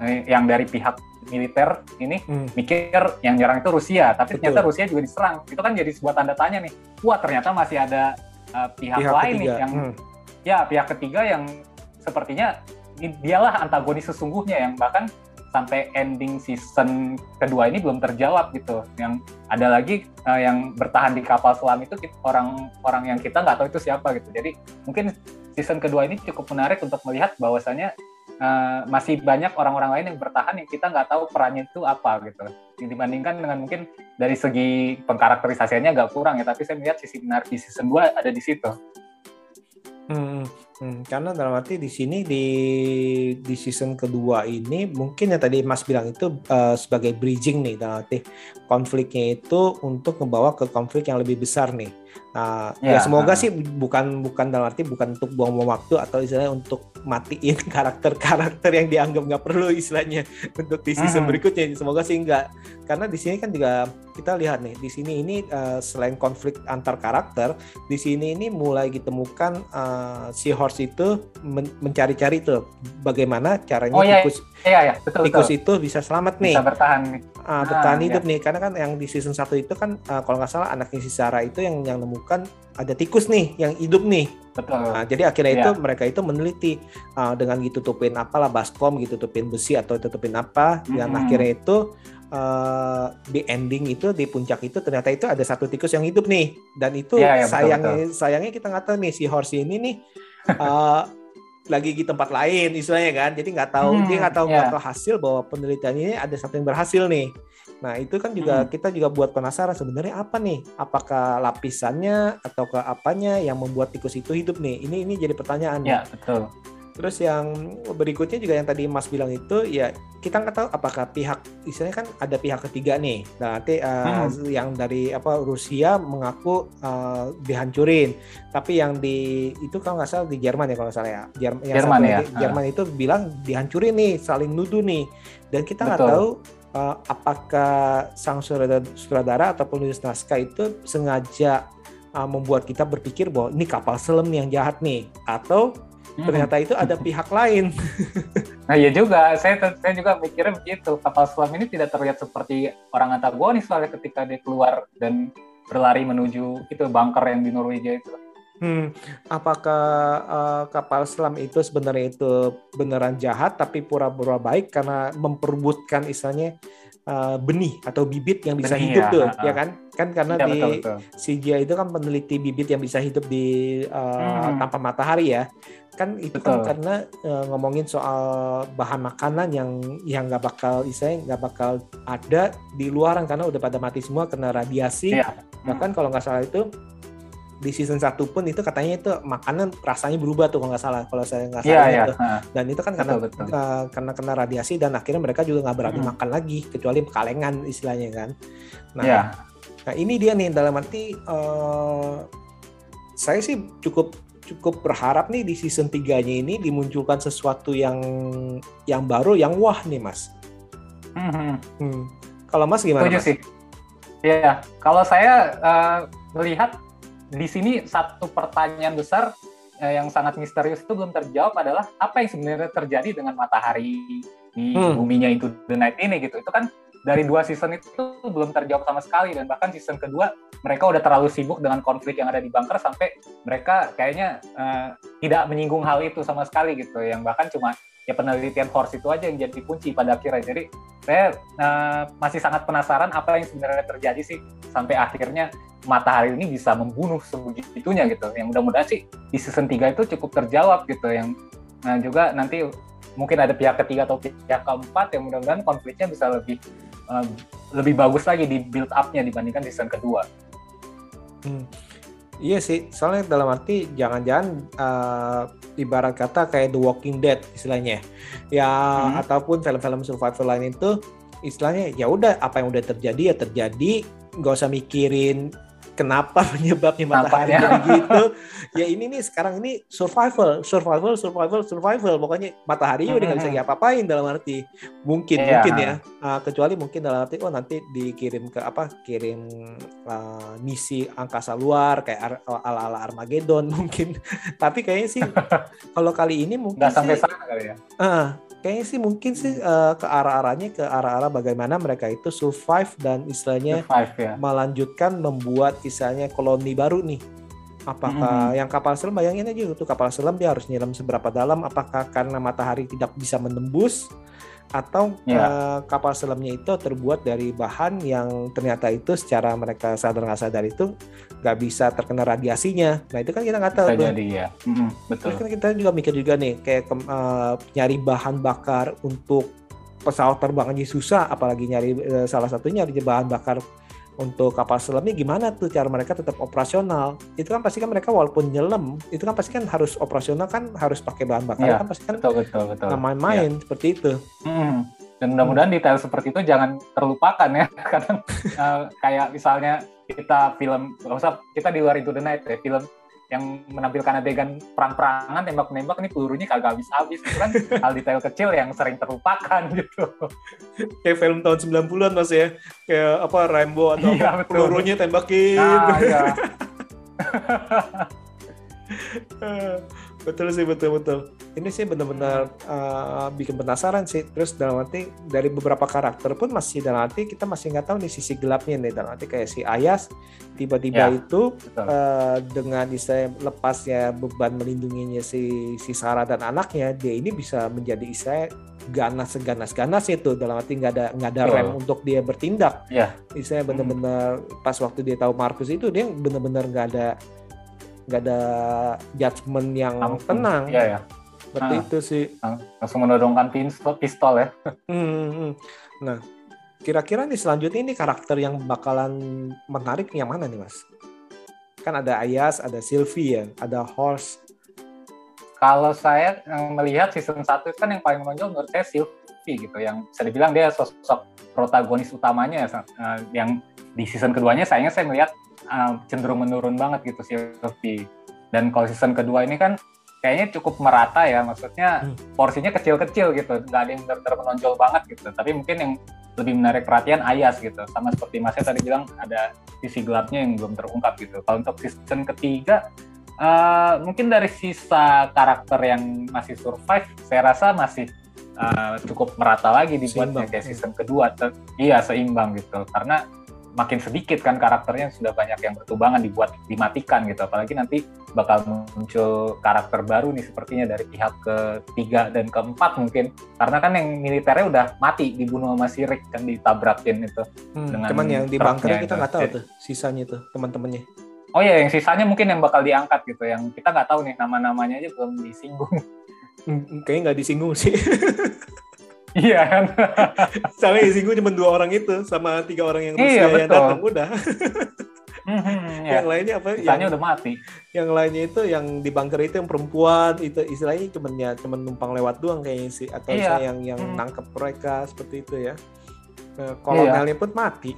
A: yang dari pihak militer ini hmm. mikir yang nyerang itu Rusia, tapi Betul. ternyata Rusia juga diserang. Itu kan jadi sebuah tanda tanya nih. Wah ternyata masih ada uh, pihak, pihak lain ketiga. nih yang hmm. ya pihak ketiga yang sepertinya dialah antagonis sesungguhnya yang bahkan sampai ending season kedua ini belum terjawab gitu. Yang ada lagi uh, yang bertahan di kapal selam itu orang-orang yang kita nggak tahu itu siapa gitu. Jadi mungkin season kedua ini cukup menarik untuk melihat bahwasannya uh, masih banyak orang-orang lain yang bertahan yang kita nggak tahu perannya itu apa gitu. Dibandingkan dengan mungkin dari segi pengkarakterisasiannya agak kurang ya, tapi saya melihat sisi menarik di season 2 ada di situ.
B: Hmm, hmm, karena dalam arti di sini di di season kedua ini mungkin yang tadi Mas bilang itu uh, sebagai bridging nih dalam arti konfliknya itu untuk membawa ke konflik yang lebih besar nih Nah, ya, ya semoga uh. sih bukan bukan dalam arti bukan untuk buang-buang waktu atau istilahnya untuk matiin karakter-karakter yang dianggap nggak perlu istilahnya untuk di season hmm. berikutnya. Semoga sih enggak. Karena di sini kan juga kita lihat nih di sini ini uh, selain konflik antar karakter, di sini ini mulai ditemukan uh, si Horse itu men mencari-cari tuh bagaimana caranya
A: oh, iya, tikus iya, iya, betul,
B: tikus betul. itu bisa selamat nih.
A: Bisa bertahan nih.
B: Uh, bertahan ah, hidup iya. nih karena kan yang di season satu itu kan uh, kalau nggak salah anaknya si Sarah itu yang yang menemukan ada tikus nih yang hidup nih. Betul. Nah, jadi akhirnya yeah. itu mereka itu meneliti uh, dengan ditutupin apalah baskom gitu, tutupin besi atau tutupin apa, mm-hmm. dan akhirnya itu uh, di ending itu di puncak itu ternyata itu ada satu tikus yang hidup nih, dan itu yeah, yeah, sayangnya betul, betul. sayangnya kita nggak tahu nih si Horsey ini nih. Uh, lagi di tempat lain istilahnya kan jadi nggak tahu hmm, dia nggak tahu yeah. tahu hasil bahwa penelitian ini ada satu yang berhasil nih Nah, itu kan juga hmm. kita juga buat penasaran sebenarnya apa nih? Apakah lapisannya atau ke apanya yang membuat tikus itu hidup nih? Ini ini jadi pertanyaan.
A: Ya, betul.
B: Terus yang berikutnya juga yang tadi Mas bilang itu ya kita nggak tahu apakah pihak istilahnya kan ada pihak ketiga nih. Nah, nanti uh, hmm. yang dari apa Rusia mengaku uh, dihancurin, tapi yang di itu kalau nggak salah di Jerman ya kalau salah ya.
A: Jerman, Jerman ya.
B: Jerman uh. itu bilang dihancurin nih, saling nuduh nih. Dan kita nggak tahu uh, apakah sang sutradara atau penulis naskah itu sengaja uh, membuat kita berpikir bahwa ini kapal selam yang jahat nih atau. Ternyata itu ada pihak lain.
A: Nah iya juga, saya saya juga mikirnya begitu. Kapal selam ini tidak terlihat seperti orang antagonis soalnya ketika dia keluar dan berlari menuju itu bunker yang di Norwegia itu.
B: Hmm, apakah uh, kapal selam itu sebenarnya itu beneran jahat tapi pura-pura baik karena memperbutkan istilahnya uh, benih atau bibit yang bisa benih, hidup ya, tuh, uh, ya kan? Kan karena ya, di betul, betul. CGI itu kan peneliti bibit yang bisa hidup di uh, hmm. tanpa matahari ya. Kan itu kan betul. kan karena uh, ngomongin soal bahan makanan yang yang nggak bakal istilahnya nggak bakal ada di luaran karena udah pada mati semua kena radiasi. Ya. Bahkan kalau nggak salah itu di season satu pun itu katanya itu makanan rasanya berubah tuh kalau nggak salah kalau saya nggak salah yeah, itu yeah. dan itu kan karena betul, betul. Uh, karena kena radiasi dan akhirnya mereka juga nggak berani hmm. makan lagi kecuali kalengan istilahnya kan nah yeah. nah ini dia nih dalam arti uh, saya sih cukup cukup berharap nih di season 3 nya ini dimunculkan sesuatu yang yang baru yang wah nih mas hmm. Hmm. kalau mas gimana
A: mas? sih ya kalau saya uh, melihat di sini satu pertanyaan besar eh, yang sangat misterius itu belum terjawab adalah apa yang sebenarnya terjadi dengan matahari di hmm. buminya itu the night ini gitu. Itu kan dari dua season itu belum terjawab sama sekali dan bahkan season kedua mereka udah terlalu sibuk dengan konflik yang ada di bunker sampai mereka kayaknya uh, tidak menyinggung hal itu sama sekali gitu yang bahkan cuma ya penelitian force itu aja yang jadi kunci pada akhirnya jadi saya uh, masih sangat penasaran apa yang sebenarnya terjadi sih sampai akhirnya matahari ini bisa membunuh sebegitunya gitu. Yang mudah-mudahan sih di season 3 itu cukup terjawab gitu. Yang nah juga nanti mungkin ada pihak ketiga atau pihak keempat yang mudah-mudahan konfliknya bisa lebih uh, lebih bagus lagi di build up-nya dibandingkan season kedua.
B: Hmm. Iya sih, soalnya dalam arti jangan-jangan uh, ibarat kata kayak The Walking Dead istilahnya, ya hmm. ataupun film-film survival lain itu istilahnya ya udah apa yang udah terjadi ya terjadi, nggak usah mikirin kenapa penyebabnya matahari jadi gitu? Ya ini nih sekarang ini survival survival survival survival. Pokoknya matahari udah nggak bisa diapa-apain dalam arti mungkin yeah. mungkin ya. Uh, kecuali mungkin dalam arti oh nanti dikirim ke apa? Kirim uh, misi angkasa luar kayak ala ala Armageddon mungkin. Tapi kayaknya sih kalau kali ini mungkin
A: nggak sampai sana kali ya?
B: Uh, kayaknya sih mungkin sih uh, ke arah-arahnya ke arah-arah bagaimana mereka itu survive dan istilahnya survive, ya. melanjutkan membuat istilahnya koloni baru nih. Apakah mm-hmm. yang kapal selam bayangin aja itu kapal selam dia harus nyelam seberapa dalam? Apakah karena matahari tidak bisa menembus atau yeah. Ya. uh, kapal selamnya itu terbuat dari bahan yang ternyata itu secara mereka sadar nggak sadar itu nggak bisa terkena radiasinya. Nah itu kan kita nggak tahu.
A: Bisa jadi ya. Mm-hmm, betul.
B: Terus kan kita juga mikir juga nih kayak uh, nyari bahan bakar untuk pesawat terbang aja susah, apalagi nyari uh, salah satunya nyari bahan bakar untuk kapal selamnya gimana tuh cara mereka tetap operasional itu kan pasti kan mereka walaupun nyelam itu kan pasti kan harus operasional kan harus pakai bahan bakar ya, kan pasti kan
A: betul betul betul
B: main-main ya. seperti itu
A: hmm. dan mudah-mudahan hmm. detail seperti itu jangan terlupakan ya kadang uh, kayak misalnya kita film nggak usah kita di luar itu the night ya film yang menampilkan adegan perang-perangan tembak-nembak ini pelurunya kagak habis-habis itu kan hal detail kecil yang sering terlupakan gitu.
B: Kayak film tahun 90-an Mas ya. Kayak apa Rambo atau iya, apa, pelurunya tembakin. Nah, iya. Betul sih betul betul. Ini sih benar-benar uh, bikin penasaran sih. Terus dalam arti dari beberapa karakter pun masih dalam arti kita masih nggak tahu nih sisi gelapnya nih. Dalam arti kayak si Ayas tiba-tiba ya, itu uh, dengan istilah lepasnya beban melindunginya si si Sarah dan anaknya dia ini bisa menjadi istilah ganas seganas ganas itu. Dalam arti nggak ada nggak ada oh. rem untuk dia bertindak.
A: Ya.
B: istilah benar-benar pas waktu dia tahu Markus itu dia benar-benar nggak ada nggak ada judgement yang Langsung. tenang.
A: Iya ya.
B: Seperti nah, itu sih.
A: Langsung menodongkan pistol, pistol ya.
B: Hmm, hmm, hmm. Nah, kira-kira nih selanjutnya ini karakter yang bakalan menarik yang mana nih mas? Kan ada Ayas, ada Sylvie ya, ada Horse.
A: Kalau saya melihat season 1 kan yang paling menonjol menurut saya Sylvie gitu, yang bisa dibilang dia sosok protagonis utamanya eh, yang di season keduanya sayangnya saya melihat uh, cenderung menurun banget gitu sih Sophie. Dan kalau season kedua ini kan kayaknya cukup merata ya, maksudnya hmm. porsinya kecil-kecil gitu, nggak ada yang benar-benar menonjol banget gitu. Tapi mungkin yang lebih menarik perhatian Ayas gitu, sama seperti Masnya tadi bilang ada sisi gelapnya yang belum terungkap gitu. Kalau untuk season ketiga, uh, mungkin dari sisa karakter yang masih survive, saya rasa masih uh, cukup merata lagi dibuatnya kayak season kedua. Iya seimbang gitu, karena makin sedikit kan karakternya sudah banyak yang bertubangan dibuat dimatikan gitu. Apalagi nanti bakal muncul karakter baru nih sepertinya dari pihak ketiga dan keempat mungkin. Karena kan yang militernya udah mati dibunuh sama si Rick kan ditabrakin itu.
B: Hmm, dengan cuman yang di bunker kita nggak tahu tuh sisanya tuh teman-temannya.
A: Oh ya yang sisanya mungkin yang bakal diangkat gitu. Yang kita nggak tahu nih nama-namanya aja belum disinggung.
B: Hmm, kayaknya nggak disinggung sih
A: Iya kan.
B: Soalnya isi gue cuma dua orang itu sama tiga orang yang Rusia iya, yang datang udah.
A: Hmm,
B: ya. Yang lainnya apa?
A: Sisanya yang udah mati.
B: Yang lainnya itu yang di bunker itu yang perempuan itu istilahnya cuma ya cuma numpang lewat doang kayaknya sih atau iya. yang yang hmm. nangkep mereka seperti itu ya. Nah, kolonelnya iya. pun mati.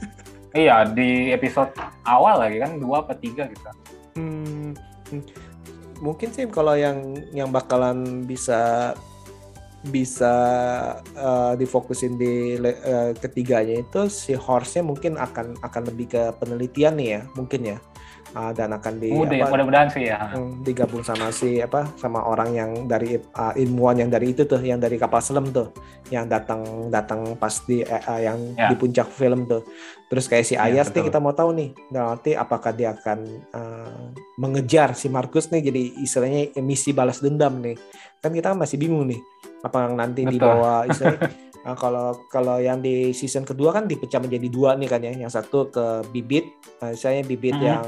A: iya di episode awal lagi kan dua atau tiga gitu.
B: Hmm, hmm. mungkin sih kalau yang yang bakalan bisa bisa uh, difokusin di uh, ketiganya itu si horse-nya mungkin akan akan lebih ke penelitian nih ya mungkin ya. Uh, dan akan di
A: Mudah, mudah-mudahan sih ya.
B: hmm, digabung sama si apa sama orang yang dari uh, ilmuwan yang dari itu tuh yang dari kapal selam tuh yang datang datang pas di uh, yang ya. di puncak film tuh. Terus kayak si ya, Ayas ya, nih kita mau tahu nih nanti apakah dia akan uh, mengejar si Markus nih jadi istilahnya misi balas dendam nih kan kita masih bingung nih apa yang nanti Betul. dibawa istilahnya Nah, kalau kalau yang di season kedua kan dipecah menjadi dua nih kan ya, yang satu ke bibit, misalnya bibit hmm. yang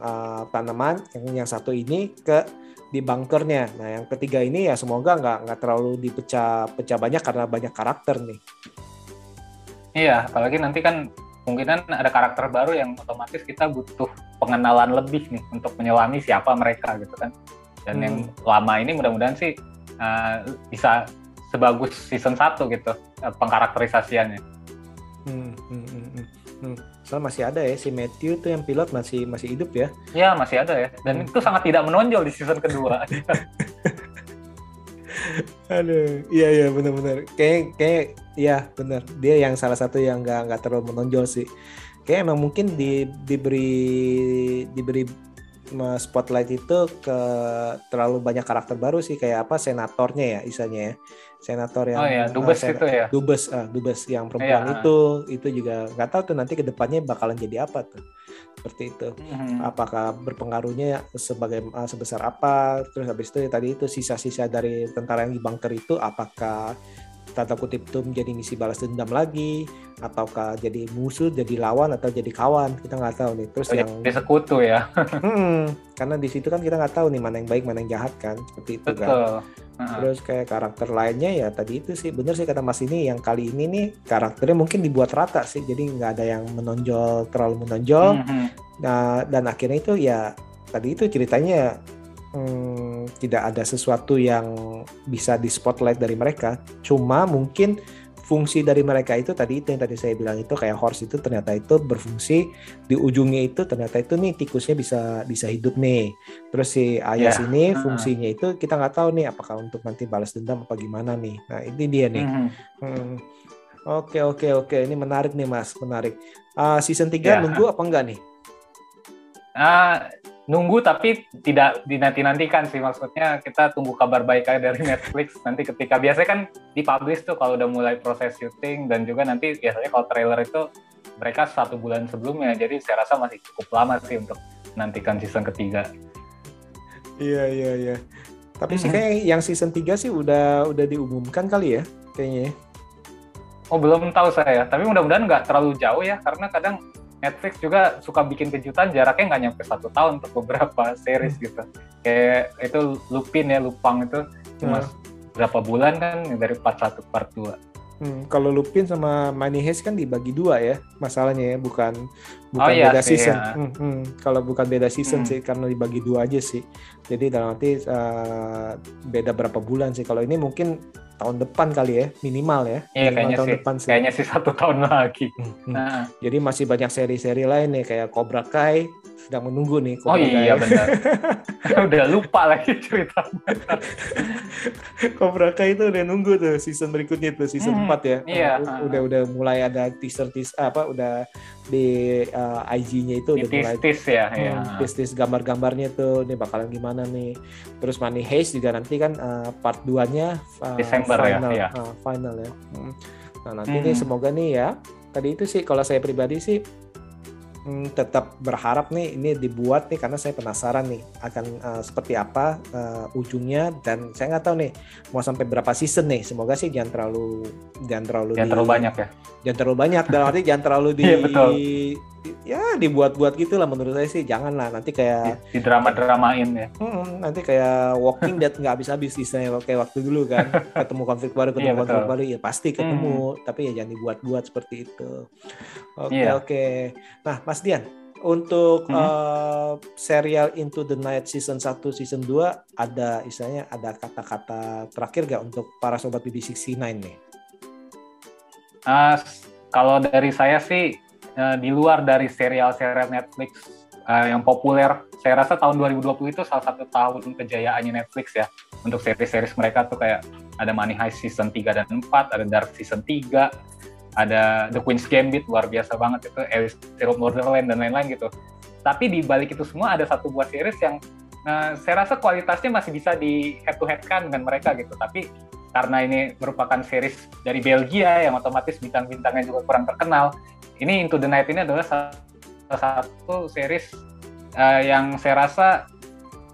B: uh, tanaman, yang yang satu ini ke di bunkernya. Nah, yang ketiga ini ya semoga nggak nggak terlalu dipecah pecah banyak karena banyak karakter nih.
A: Iya, apalagi nanti kan kemungkinan ada karakter baru yang otomatis kita butuh pengenalan lebih nih untuk menyelami siapa mereka gitu kan. Dan
B: Hmm.
A: yang lama ini mudah-mudahan sih uh, bisa sebagus season 1 gitu uh, pengkarakterisasiannya.
B: Hmm, hmm, hmm, hmm, hmm. Soalnya masih ada ya si Matthew tuh yang pilot masih masih hidup ya.
A: Ya masih ada ya. Dan
B: Hmm.
A: itu sangat tidak menonjol di season kedua.
B: Aduh, iya iya benar-benar. Kayak kayak iya benar. Dia yang salah satu yang nggak nggak terlalu menonjol sih. Kayak emang mungkin di diberi diberi spotlight itu ke terlalu banyak karakter baru sih kayak apa senatornya ya isanya ya. Senator yang
A: oh ya,
B: ah,
A: dubes
B: sen-
A: itu ya.
B: Dubes, ah, dubes yang perempuan
A: Iya.
B: itu, itu juga nggak tahu tuh nanti ke depannya bakalan jadi apa tuh, seperti itu.
A: Mhm.
B: Apakah berpengaruhnya sebagai ah, sebesar apa? Terus habis itu ya tadi itu sisa-sisa dari tentara yang di bunker itu, apakah tanda kutip itu menjadi misi balas dendam lagi, ataukah jadi musuh, jadi lawan atau jadi kawan? Kita nggak tahu nih. Terus
A: Oh,
B: yang
A: Jadi sekutu ya.
B: Hmm, karena di situ kan kita nggak tahu nih mana yang baik, mana yang jahat kan, seperti itu kan.
A: Betul. Heeh.
B: Terus kayak karakter lainnya ya tadi itu sih bener sih kata Mas ini yang kali ini nih karakternya mungkin dibuat rata sih jadi nggak ada yang menonjol terlalu menonjol
A: Mhm.
B: nah, dan akhirnya itu ya tadi itu ceritanya hmm, tidak ada sesuatu yang bisa di spotlight dari mereka cuma mungkin fungsi dari mereka itu tadi itu yang tadi saya bilang itu kayak horse itu ternyata itu berfungsi di ujungnya itu ternyata itu nih tikusnya bisa bisa hidup nih terus si Ayas
A: Ya.
B: ini
A: Heeh.
B: fungsinya itu kita nggak tahu nih apakah untuk nanti balas dendam apa gimana nih nah ini dia nih
A: Mhm.
B: Hmm. oke oke oke ini menarik nih mas menarik Ah, season 3
A: Ya.
B: nunggu apa enggak nih
A: Ah, nunggu tapi tidak dinanti-nantikan sih. Maksudnya kita tunggu kabar baik aja dari Netflix. Nanti ketika biasanya kan dipublish tuh kalau udah mulai proses syuting dan juga nanti biasanya kalau trailer itu mereka satu bulan sebelumnya. Jadi saya rasa masih cukup lama sih untuk nantikan season ketiga.
B: Iya iya iya. Tapi sih kayak yang season 3 sih udah udah diumumkan kali ya kayaknya ya.
A: oh belum tahu saya. Tapi mudah-mudahan nggak terlalu jauh ya karena kadang Netflix juga suka bikin kejutan jaraknya nggak nyampe satu tahun untuk beberapa series gitu. Kayak itu Lupin ya Lupang itu cuma
B: Hmm.
A: berapa bulan kan dari part 1 part 2
B: Hmm, kalau Lupin sama Money Heist kan dibagi dua ya masalahnya ya bukan bukan
A: Oh, iya
B: beda
A: sih,
B: season.
A: ya.
B: Hmm, hmm. Kalau bukan beda season
A: Hmm.
B: sih karena dibagi dua aja sih. Jadi dalam arti eh, beda berapa bulan sih. Kalau ini mungkin tahun depan kali ya minimal ya.
A: Iya
B: Minimal
A: kayaknya
B: tahun
A: sih,
B: depan sih.
A: kayaknya sih satu tahun lagi.
B: Hmm, hmm.
A: Nah,
B: Jadi masih banyak seri-seri lain nih kayak Cobra Kai sedang menunggu nih
A: oh
B: Cobra
A: iya
B: Kai.
A: benar. Udah lupa lagi ceritanya.
B: Cobra Kai itu udah nunggu tuh season berikutnya tuh season
A: Hmm,
B: 4 ya.
A: iya.
B: Udah udah mulai ada teaser teaser apa udah di uh, IG-nya itu
A: Di
B: udah mulai
A: tis ya. ya.
B: Hmm, tis-tis gambar-gambarnya tuh ini bakalan gimana nih. Terus Money Heist juga nanti kan uh, part 2-nya uh,
A: Desember ya,
B: final,
A: iya.
B: uh, final ya. Hmm. Nah, nanti
A: Hmm.
B: nih semoga nih ya. Tadi itu sih kalau saya pribadi sih hmm, tetap berharap nih ini dibuat nih karena saya penasaran nih akan uh, seperti apa uh, ujungnya dan saya nggak tahu nih mau sampai berapa season nih. Semoga sih jangan terlalu jangan terlalu
A: Jangan
B: di-
A: terlalu banyak ya.
B: jangan terlalu banyak dalam arti jangan terlalu di
A: Iya, betul.
B: Ya dibuat-buat gitu lah menurut saya sih jangan lah nanti kayak
A: Di, di drama-dramain ya.
B: Hmm, nanti kayak Walking Dead nggak habis-habis istilahnya kayak waktu dulu kan ketemu konflik baru ketemu
A: Iya,
B: konflik
A: betul.
B: baru ya pasti ketemu tapi ya jangan dibuat-buat seperti itu oke
A: Iya.
B: oke nah Mas Dian untuk
A: Hmm.
B: eh, serial Into the Night season 1 season 2 ada istilahnya ada kata-kata terakhir gak untuk para sobat BB69 nih
A: Ah, s- kalau dari saya sih eh, di luar dari serial-serial Netflix eh, yang populer, saya rasa tahun 2020 itu salah satu tahun kejayaannya Netflix ya untuk seri-series mereka tuh kayak ada Money Heist season 3 dan 4, ada Dark season 3, ada The Queen's Gambit luar biasa banget itu, Alice in Borderland dan lain-lain gitu. Tapi di balik itu semua ada satu buah series yang eh, saya rasa kualitasnya masih bisa di head to head kan dengan mereka gitu. Tapi karena ini merupakan series dari Belgia yang otomatis bintang-bintangnya juga kurang terkenal. Ini Into the Night ini adalah salah satu series eh, yang saya rasa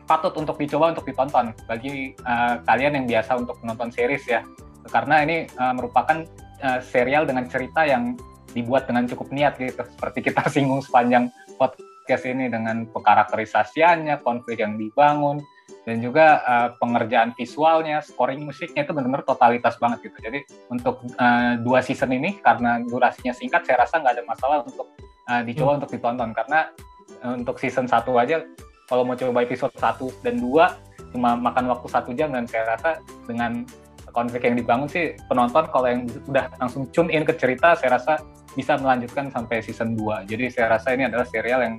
A: patut untuk dicoba untuk ditonton bagi eh, kalian yang biasa untuk menonton series ya. Karena ini eh, merupakan eh, serial dengan cerita yang dibuat dengan cukup niat gitu. Seperti kita singgung sepanjang podcast ini dengan pekarakterisasiannya, konflik yang dibangun, dan juga uh, pengerjaan visualnya, scoring musiknya itu benar-benar totalitas banget gitu. Jadi untuk uh, dua season ini karena durasinya singkat, saya rasa nggak ada masalah untuk uh, dicoba hmm. untuk ditonton karena uh, untuk season satu aja kalau mau coba episode 1 dan 2 cuma makan waktu satu jam dan saya rasa dengan konflik yang dibangun sih penonton kalau yang udah langsung tune in ke cerita saya rasa bisa melanjutkan sampai season 2. Jadi saya rasa ini adalah serial yang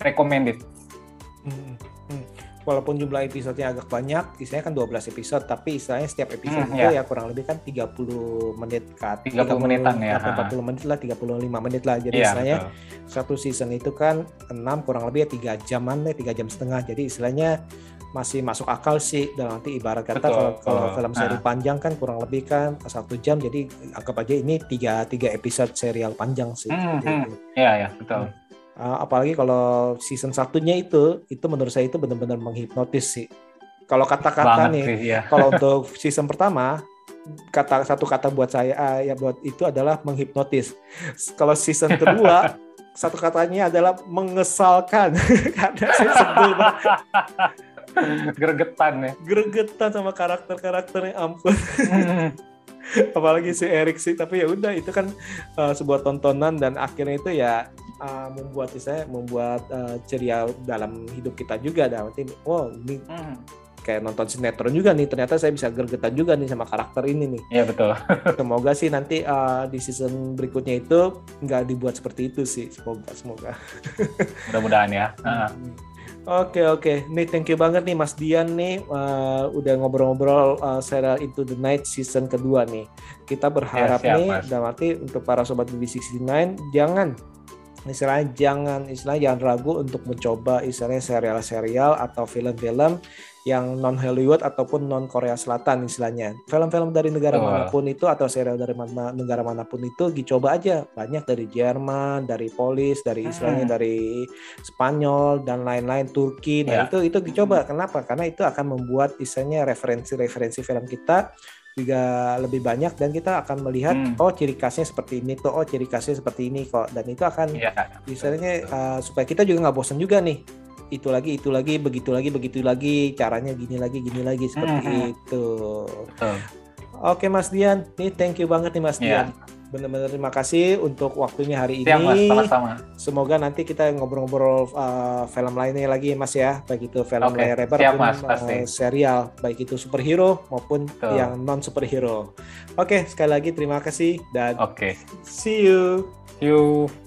A: recommended.
B: Hmm walaupun jumlah episodenya agak banyak, istilahnya kan 12 episode, tapi istilahnya setiap episode hmm, itu ya. ya kurang lebih kan 30 menit kan.
A: 30, 30 menitan ya.
B: 40 menit lah, 35 menit lah. Jadi ya, istilahnya betul. satu season itu kan 6 kurang lebih ya 3 jaman deh, 3 jam setengah. Jadi istilahnya masih masuk akal sih dalam nanti ibarat kata kalau, kalau film seri nah. panjang kan kurang lebih kan satu jam jadi anggap aja ini tiga tiga episode serial panjang sih.
A: Hmm, hmm. Ya ya betul. Hmm
B: Uh, apalagi kalau season satunya itu, itu menurut saya itu benar-benar menghipnotis sih. Kalau kata-kata nih, sih, ya. kalau untuk season pertama, kata satu kata buat saya uh, ya buat itu adalah menghipnotis. Kalau season kedua, satu katanya adalah mengesalkan karena saya sebel banget.
A: Gregetan ya.
B: Gregetan sama karakter-karakternya ampun. Hmm. Apalagi si Erik sih, tapi ya udah itu kan uh, sebuah tontonan dan akhirnya itu ya uh, membuat saya membuat uh, ceria dalam hidup kita juga. Dalam arti oh ini hmm. kayak nonton sinetron juga nih. Ternyata saya bisa gergetan juga nih sama karakter ini nih.
A: Iya betul.
B: Semoga sih nanti uh, di season berikutnya itu nggak dibuat seperti itu sih. Semoga semoga.
A: Mudah-mudahan ya. Uh.
B: Oke oke, nih thank you banget nih Mas Dian nih. Uh, udah ngobrol-ngobrol uh, serial Into the Night season kedua nih. Kita berharap ya, siap, nih, dalam arti untuk para sobat BB69 jangan istilahnya jangan istilahnya jangan ragu untuk mencoba istilahnya serial-serial atau film-film yang non Hollywood ataupun non Korea Selatan istilahnya. Film-film dari negara oh. mana pun itu atau serial dari mana, negara mana pun itu dicoba aja. Banyak dari Jerman, dari Polis, dari istilahnya hmm. dari Spanyol dan lain-lain Turki. Nah, yeah. itu itu dicoba. Kenapa? Karena itu akan membuat istilahnya referensi-referensi film kita juga lebih banyak dan kita akan melihat hmm. oh ciri khasnya seperti ini tuh oh ciri khasnya seperti ini kok dan itu akan yeah. misalnya uh, supaya kita juga nggak bosan juga nih itu lagi itu lagi begitu lagi begitu lagi caranya gini lagi gini lagi seperti hmm. hmm. itu hmm. oke Mas Dian nih thank you banget nih Mas yeah. Dian benar-benar terima kasih untuk waktunya hari Siap,
A: ini. Mas, sama-sama.
B: Semoga nanti kita ngobrol-ngobrol uh, film lainnya lagi Mas ya, baik itu film okay. layar lebar maupun uh, serial, baik itu superhero maupun Betul. yang non superhero. Oke, okay, sekali lagi terima kasih dan
A: Oke. Okay.
B: See you.
A: See you.